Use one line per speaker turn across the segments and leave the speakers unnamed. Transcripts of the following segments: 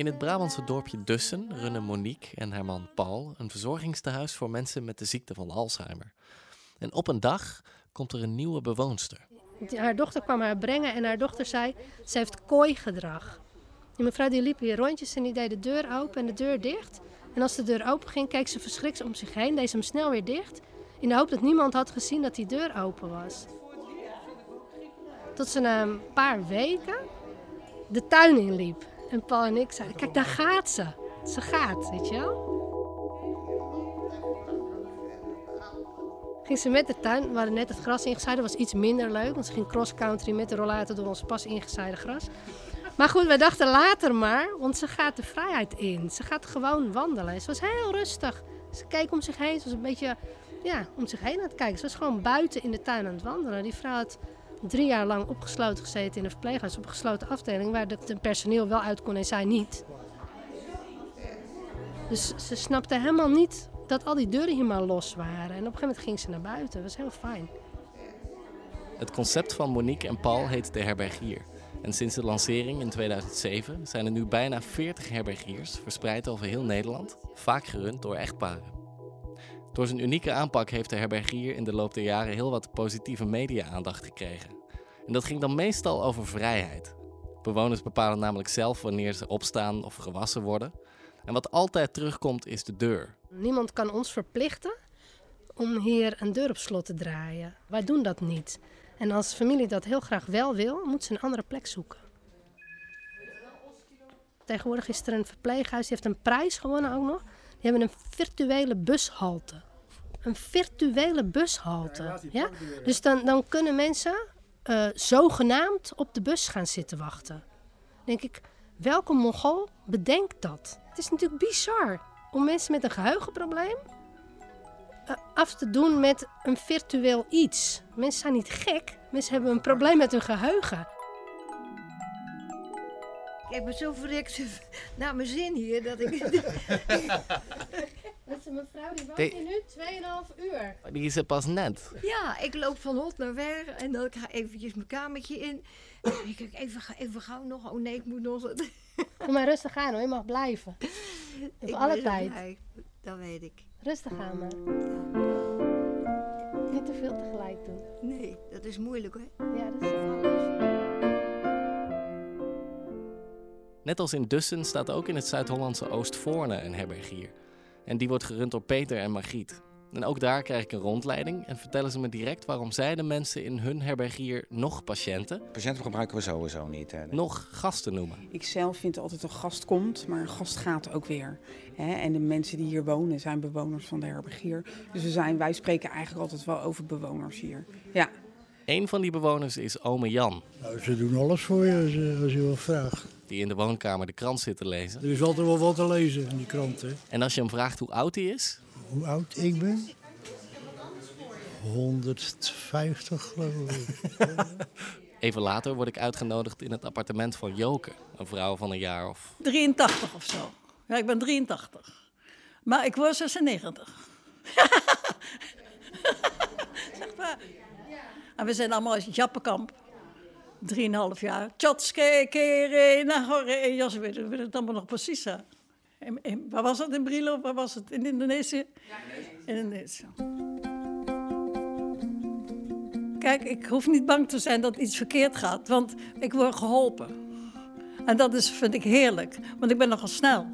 In het Brabantse dorpje Dussen runnen Monique en haar man Paul een verzorgingstehuis voor mensen met de ziekte van Alzheimer. En op een dag komt er een nieuwe bewoonster.
Haar dochter kwam haar brengen en haar dochter zei, ze heeft kooigedrag. Die mevrouw die liep hier rondjes en die deed de deur open en de deur dicht. En als de deur open ging, keek ze verschrikt om zich heen, deed ze hem snel weer dicht. In de hoop dat niemand had gezien dat die deur open was. Tot ze na een paar weken de tuin inliep. En Paul en ik zeiden, kijk daar gaat ze. Ze gaat, weet je wel. Ging ze met de tuin, we net het gras ingezaaid, dat was iets minder leuk. Want ze ging cross-country met de rollator door ons pas ingezaaide gras. Maar goed, we dachten later maar, want ze gaat de vrijheid in. Ze gaat gewoon wandelen. Ze was heel rustig. Ze keek om zich heen. Ze was een beetje ja, om zich heen aan het kijken. Ze was gewoon buiten in de tuin aan het wandelen. Die vrouw had drie jaar lang opgesloten gezeten in een verpleeghuis op een gesloten afdeling, waar het personeel wel uit kon en zij niet. Dus ze snapte helemaal niet dat al die deuren hier maar los waren. En op een gegeven moment ging ze naar buiten. Dat was heel fijn.
Het concept van Monique en Paul heet de herbergier. En sinds de lancering in 2007 zijn er nu bijna 40 herbergiers verspreid over heel Nederland, vaak gerund door echtparen. Door zijn unieke aanpak heeft de herbergier in de loop der jaren heel wat positieve media-aandacht gekregen. En dat ging dan meestal over vrijheid. Bewoners bepalen namelijk zelf wanneer ze opstaan of gewassen worden. En wat altijd terugkomt is de deur.
Niemand kan ons verplichten om hier een deur op slot te draaien. Wij doen dat niet. En als familie dat heel graag wel wil, moet ze een andere plek zoeken. Tegenwoordig is er een verpleeghuis, die heeft een prijs gewonnen ook nog. Die hebben een virtuele bushalte. Een virtuele bushalte. Ja? Dus dan, dan kunnen mensen uh, zogenaamd op de bus gaan zitten wachten. denk ik, welke mogol bedenkt dat? Het is natuurlijk bizar om mensen met een geheugenprobleem uh, af te doen met een virtueel iets. Mensen zijn niet gek, mensen hebben een probleem met hun geheugen.
Ik heb me zo verrekt naar mijn zin hier dat ik.
Dat is een mevrouw die wacht hier nu 2,5 uur.
Die is er pas net.
Ja, ik loop van hot naar weg en dan ga ik eventjes mijn kamertje in. En dan denk ik, even, even gauw nog. Oh nee, ik moet nog...
Doe maar rustig aan hoor, je mag blijven. Op alle tijd. Blij.
Dat weet ik.
Rustig aan maar. Niet te veel tegelijk doen.
Nee, dat is moeilijk hoor.
Ja, dat is anders.
Net als in Dussen staat ook in het Zuid-Hollandse Oostvoorne een herbergier. En die wordt gerund door Peter en Margriet. En ook daar krijg ik een rondleiding en vertellen ze me direct waarom zij de mensen in hun herbergier nog patiënten.
Patiënten gebruiken we sowieso niet. Hè?
Nog gasten noemen.
Ik zelf vind altijd een gast komt, maar een gast gaat ook weer. Hè? En de mensen die hier wonen zijn bewoners van de herbergier. Dus we zijn, wij spreken eigenlijk altijd wel over bewoners hier. Ja.
Een van die bewoners is ome Jan.
Nou, ze doen alles voor je als, je, als je wat vraagt.
Die in de woonkamer de krant zit te lezen.
Er is altijd wel wat te lezen in die krant. Hè?
En als je hem vraagt hoe oud hij is?
Hoe oud ik ben? 150 geloof ik.
Even later word ik uitgenodigd in het appartement van Joke, een vrouw van een jaar of...
83 of zo. Ja, ik ben 83. Maar ik word 96. zeg maar. En we zijn allemaal uit Jappenkamp. Drieënhalf jaar. Tjotske, kere, nagore, ja, ze weten het allemaal nog precies. Hè. waar was het in Brilo? Waar was het? In Indonesië? Ja, in Indonesië. Kijk, ik hoef niet bang te zijn dat iets verkeerd gaat, want ik word geholpen. En dat is, vind ik heerlijk, want ik ben nogal snel.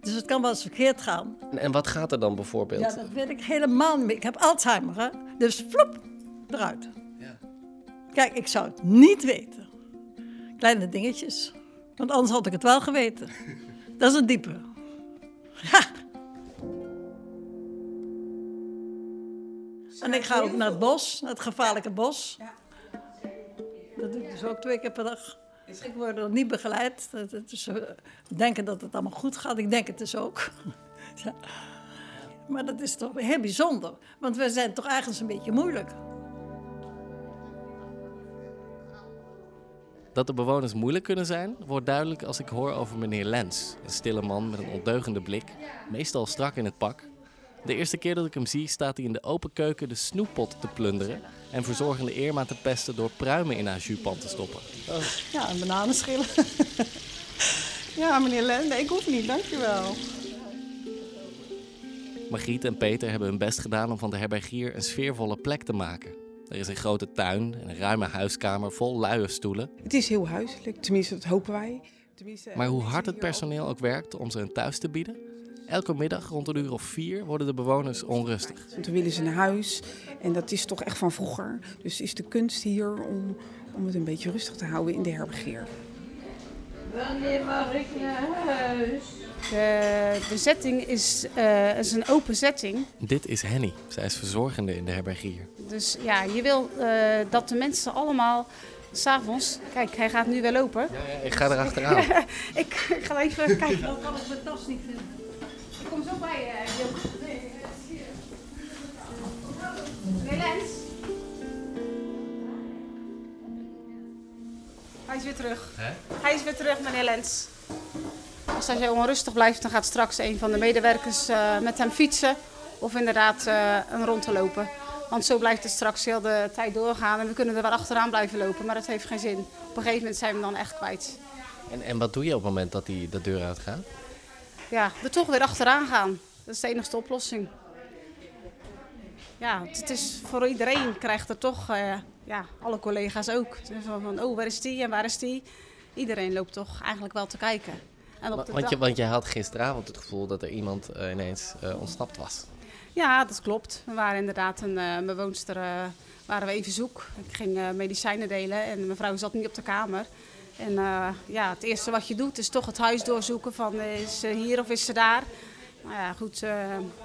Dus het kan wel eens verkeerd gaan.
En wat gaat er dan bijvoorbeeld?
Ja, dat weet ik helemaal niet meer. Ik heb Alzheimer, hè? dus vloep, eruit. Kijk, ik zou het niet weten. Kleine dingetjes. Want anders had ik het wel geweten. Dat is een diepe. En ik ga ook naar het bos, het gevaarlijke bos. Dat doe ik dus ook twee keer per dag. Ik word er niet begeleid. We denken dat het allemaal goed gaat. Ik denk het dus ook. Ja. Maar dat is toch heel bijzonder. Want we zijn toch ergens een beetje moeilijk.
Dat de bewoners moeilijk kunnen zijn, wordt duidelijk als ik hoor over meneer Lens. Een stille man met een ondeugende blik, meestal strak in het pak. De eerste keer dat ik hem zie, staat hij in de open keuken de snoeppot te plunderen en verzorgende Irma te pesten door pruimen in haar juspan te stoppen.
Ja, een bananenschillen. ja, meneer Len, nee, ik hoef niet, dankjewel.
Margriet en Peter hebben hun best gedaan om van de herbergier een sfeervolle plek te maken. Er is een grote tuin en een ruime huiskamer vol luie stoelen.
Het is heel huiselijk, tenminste dat hopen wij. Tenminste,
Maar hoe hard het personeel ook werkt om ze een thuis te bieden, elke middag rond een uur of vier worden de bewoners onrustig.
Want dan willen ze naar huis en dat is toch echt van vroeger. Dus is de kunst hier om, om het een beetje rustig te houden in de herbergier.
Wanneer mag ik naar huis?
De, de setting is, eh, is een open setting.
Dit is Henny. Zij is verzorgende in de herbergier.
Dus ja, je wil eh, dat de mensen allemaal s'avonds... Kijk, hij gaat nu weer lopen.
Ik ga erachteraan.
ik, ik ga even kijken. Dan kan ik mijn tas niet vinden. Ik kom zo bij je, Joop. Hij is weer terug. Hij is weer terug, meneer Lens. Als hij zo onrustig blijft, dan gaat straks een van de medewerkers eh, met hem fietsen. Of inderdaad eh, een rond te lopen. Want zo blijft het straks heel de tijd doorgaan. En we kunnen er wel achteraan blijven lopen, maar dat heeft geen zin. Op een gegeven moment zijn we hem dan echt kwijt.
En, en wat doe je op het moment dat hij de deur uitgaat?
Ja, er toch weer achteraan gaan. Dat is de enigste oplossing. Ja, het het is voor iedereen krijgt er toch, eh, ja, alle collega's ook. Van, van, oh, waar is die en waar is die? Iedereen loopt toch eigenlijk wel te kijken. En op de
Want je, want je had gisteravond het gevoel dat er iemand eh, ineens eh, ontsnapt was.
Ja, dat klopt. We waren inderdaad een eh, bewoonster, waren we even zoek. Ik ging medicijnen delen en mevrouw zat niet op de kamer. En ja, het eerste wat je doet is toch het huis doorzoeken van is ze hier of is ze daar. Nou ja, goed,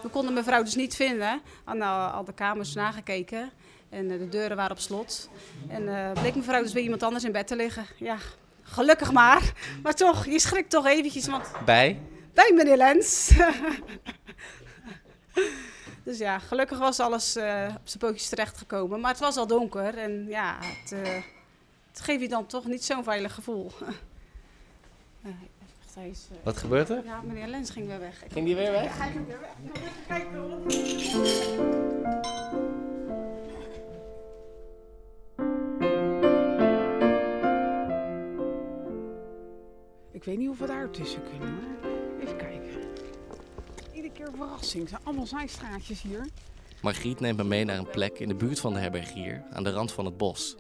we konden mevrouw dus niet vinden. Al, al de kamers nagekeken en eh, de deuren waren op slot. En eh, bleek mevrouw dus bij iemand anders in bed te liggen. Ja, gelukkig maar. Maar toch, je schrikt toch eventjes, want
Bij?
bij meneer Lens. dus ja, gelukkig was alles eh, op zijn pootjes terechtgekomen. Maar het was al donker en ja, het, het geeft je dan toch niet zo'n veilig gevoel. Is,
Wat gebeurt er?
Ja, meneer Lens ging weer weg. Ik-
Ging die weer weg?
Ja, hij ging weer weg. Ik
weet niet of we daar tussen kunnen. Maar even kijken. Iedere keer verrassing. Het zijn allemaal zijstraatjes hier.
Margriet neemt me mee naar een plek in de buurt van de herbergier, aan de rand van het bos.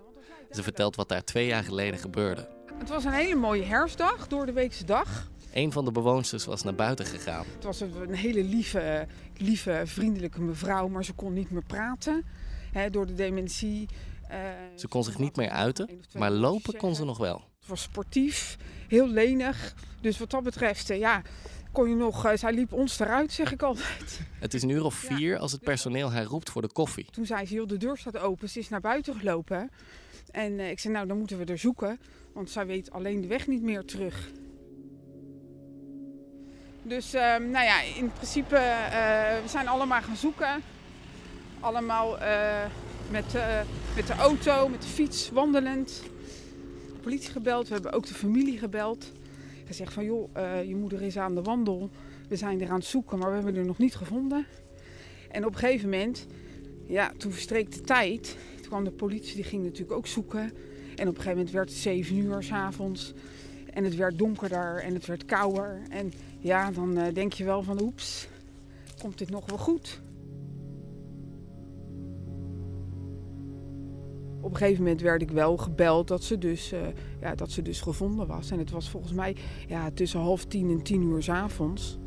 Ze vertelt wat daar twee jaar geleden gebeurde.
Het was een hele mooie herfstdag, door de weekse dag.
Een van de bewoonsters was naar buiten gegaan.
Het was een, hele lieve, lieve, vriendelijke mevrouw, maar ze kon niet meer praten. Hè, door de dementie. Eh,
Ze kon zich niet meer uiten, maar lopen kon ze nog wel.
Het was sportief, heel lenig. Dus wat dat betreft, eh, ja, kon je nog... eh, zij liep ons eruit, zeg ik altijd.
Het is een uur of vier als het personeel haar roept voor de koffie.
Toen zei ze, joh, de deur staat open. Ze is naar buiten gelopen. En eh, ik zei, nou, dan moeten we er zoeken. Want zij weet alleen de weg niet meer terug. Dus, ehm, nou ja, in principe, we zijn allemaal gaan zoeken. Allemaal met, met de auto, met de fiets, wandelend. Politie gebeld, we hebben ook de familie gebeld. Gezegd van, joh, eh, je moeder is aan de wandel. We zijn er aan het zoeken, maar we hebben haar nog niet gevonden. En op een gegeven moment, ja, toen verstreek de tijd. Toen kwam de politie, die ging natuurlijk ook zoeken. En op een gegeven moment werd het zeven uur s'avonds. En het werd donkerder en het werd kouder. En ja, dan eh, denk je wel van, oeps, komt dit nog wel goed? Op een gegeven moment werd ik wel gebeld dat ze dus, eh, ja, dat ze dus gevonden was. En het was volgens mij ja, tussen half tien en tien uur s'avonds.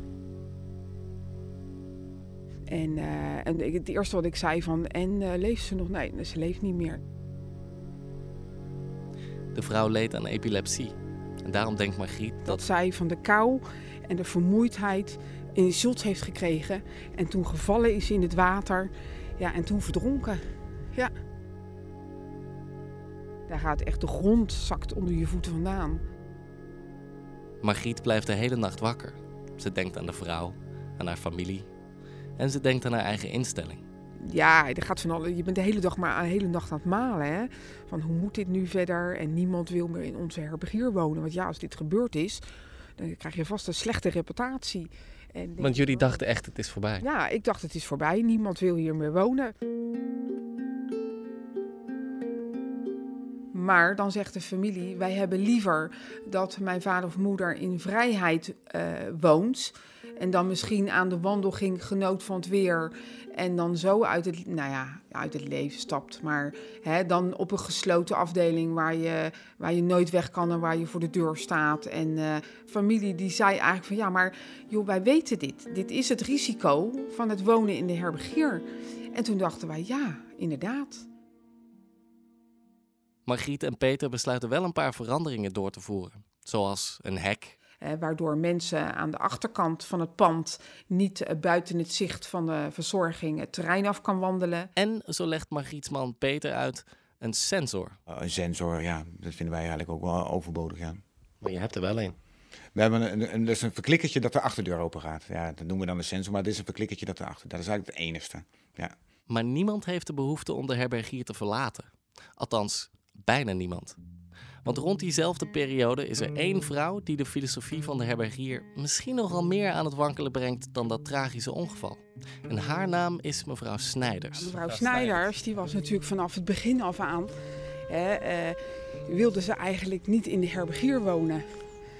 En, eh, en het eerste wat ik zei van, en eh, leeft ze nog? Nee, ze leeft niet meer.
De vrouw leed aan epilepsie. En daarom denkt Margriet
Dat
dat
zij van de kou en de vermoeidheid een shots heeft gekregen. En toen gevallen is in het water. Ja, en toen verdronken. Ja. Daar gaat echt de grond zakt onder je voeten vandaan.
Margriet blijft de hele nacht wakker. Ze denkt aan de vrouw, aan haar familie en ze denkt aan haar eigen instelling.
Ja, er gaat van alle, je bent de hele dag maar de hele nacht aan het malen. Hè? Van hoe moet dit nu verder? En niemand wil meer in onze herbergier wonen. Want ja, als dit gebeurd is, dan krijg je vast een slechte reputatie. En
Want jullie dachten echt, het is voorbij.
ja, ik dacht het is voorbij. Niemand wil hier meer wonen. Maar dan zegt de familie, wij hebben liever dat mijn vader of moeder in vrijheid eh, woont. En dan misschien aan de wandelgang genoot van het weer. En dan zo uit het, nou ja, uit het leven stapt. Maar hè, dan op een gesloten afdeling waar je, waar je nooit weg kan en waar je voor de deur staat. En eh, familie die zei eigenlijk van ja, maar joh, wij weten dit. Dit is het risico van het wonen in de herbergier. En toen dachten wij ja, inderdaad.
Margriet en Peter besluiten wel een paar veranderingen door te voeren. Zoals een hek,
Eh, waardoor mensen aan de achterkant van het pand niet eh, buiten het zicht van de verzorging het terrein af kan wandelen.
En, zo legt Margriets man Peter uit, een sensor.
Een sensor, ja, dat vinden wij eigenlijk ook wel overbodig, ja.
Maar je hebt er wel een.
We hebben een, een, is een verklikkertje dat de achterdeur open gaat. Ja, dat noemen we dan een sensor, maar dit is een verklikkertje dat erachter. Dat is eigenlijk het enigste. Ja.
Maar niemand heeft de behoefte om de herbergier te verlaten. Althans, bijna niemand. Want rond diezelfde periode is er één vrouw die de filosofie van de herbergier misschien nogal meer aan het wankelen brengt dan dat tragische ongeval. En haar naam is mevrouw Snijders.
Mevrouw Snijders, die was natuurlijk vanaf het begin af aan, hè, eh, wilde ze eigenlijk niet in de herbergier wonen.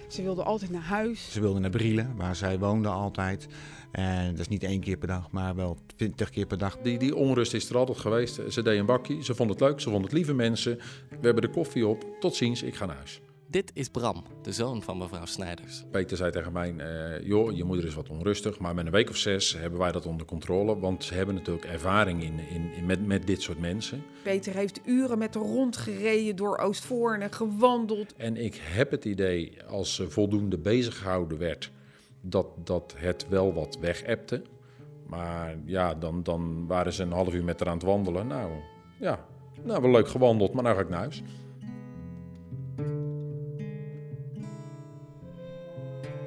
Ze wilde altijd naar huis.
Ze wilden naar Brielen, waar zij woonde altijd. En dat is niet één keer per dag, maar wel twintig keer per dag.
Die, die onrust is er altijd geweest. Ze deed een bakje, ze vond het leuk, ze vond het lieve mensen. We hebben de koffie op. Tot ziens, ik ga naar huis.
Dit is Bram, de zoon van mevrouw Snijders.
Peter zei tegen mij, eh, joh, je moeder is wat onrustig. Maar met een week of zes hebben wij dat onder controle. Want ze hebben natuurlijk ervaring in, in, in met, met dit soort mensen.
Peter heeft uren met haar rondgereden door Oostvoorne, gewandeld.
En ik heb het idee, als ze voldoende bezig gehouden werd, dat, dat het wel wat wegepte. Maar ja, dan, dan waren ze een half uur met haar aan het wandelen. Nou, ja, nou, wel leuk gewandeld, maar nou ga ik naar huis.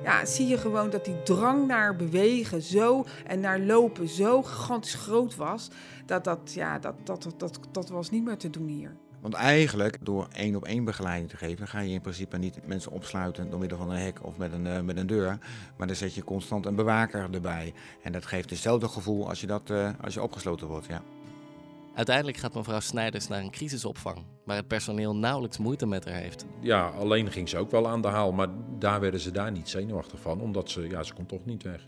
Ja, zie je gewoon dat die drang naar bewegen zo en naar lopen zo gigantisch groot was. Dat dat, ja, dat, dat, dat, dat, dat was niet meer te doen hier.
Want eigenlijk, door één op één begeleiding te geven, ga je in principe niet mensen opsluiten door middel van een hek of met een, eh, met een deur. Maar dan zet je constant een bewaker erbij. En dat geeft hetzelfde gevoel als je, dat, eh, als je opgesloten wordt. Ja.
Uiteindelijk gaat mevrouw Snijders naar een crisisopvang, waar het personeel nauwelijks moeite met haar heeft.
Ja, alleen ging ze ook wel aan de haal, maar daar werden ze daar niet zenuwachtig van, omdat ze, ja, ze kon toch niet weg.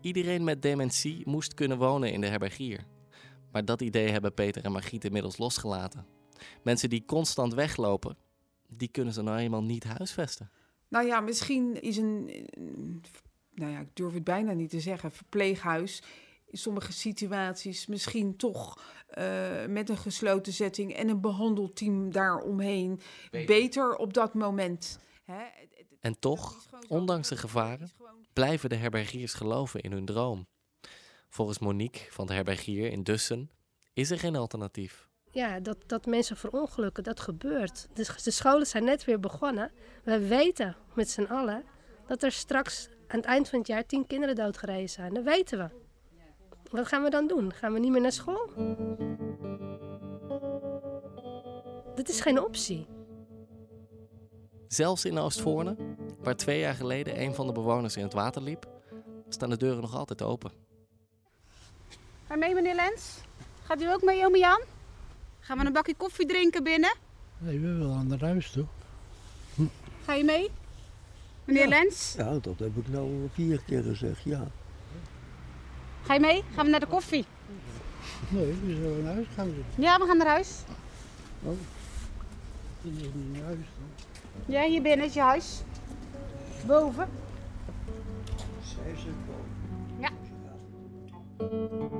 Iedereen met dementie moest kunnen wonen in de herbergier. Maar dat idee hebben Peter en Margriet inmiddels losgelaten. Mensen die constant weglopen, die kunnen ze nou eenmaal niet huisvesten.
Nou ja, misschien is een, nou ja, ik durf het bijna niet te zeggen, verpleeghuis in sommige situaties misschien toch eh, met een gesloten setting en een behandelteam daaromheen beter, beter op dat moment. Hè?
En toch, ondanks de gevaren, blijven de herbergiers geloven in hun droom. Volgens Monique van de herbergier in Dussen is er geen alternatief.
Ja, dat, dat mensen verongelukken, dat gebeurt. Dus de scholen zijn net weer begonnen. We weten met z'n allen dat er straks aan het eind van het jaar tien kinderen doodgereden zijn. Dat weten we. Wat gaan we dan doen? Gaan we niet meer naar school? Dat is geen optie.
Zelfs in Oostvoorne, waar twee jaar geleden een van de bewoners in het water liep, staan de deuren nog altijd open.
Ga je mee, meneer Lens? Gaat u ook mee, ome Jan? Gaan we een bakje koffie drinken binnen?
Nee, we willen aan naar huis toch?
Ga je mee? Meneer Lens?
Ja, dat heb ik nou vier keer gezegd, ja.
Ga je mee? Gaan we naar de koffie?
Nee, we zullen naar huis gaan.
Ja, we gaan naar huis.
Oh, dan is niet naar huis dan.
Ja, hier binnen is je huis. Boven.
Zij zit boven.
Thank you.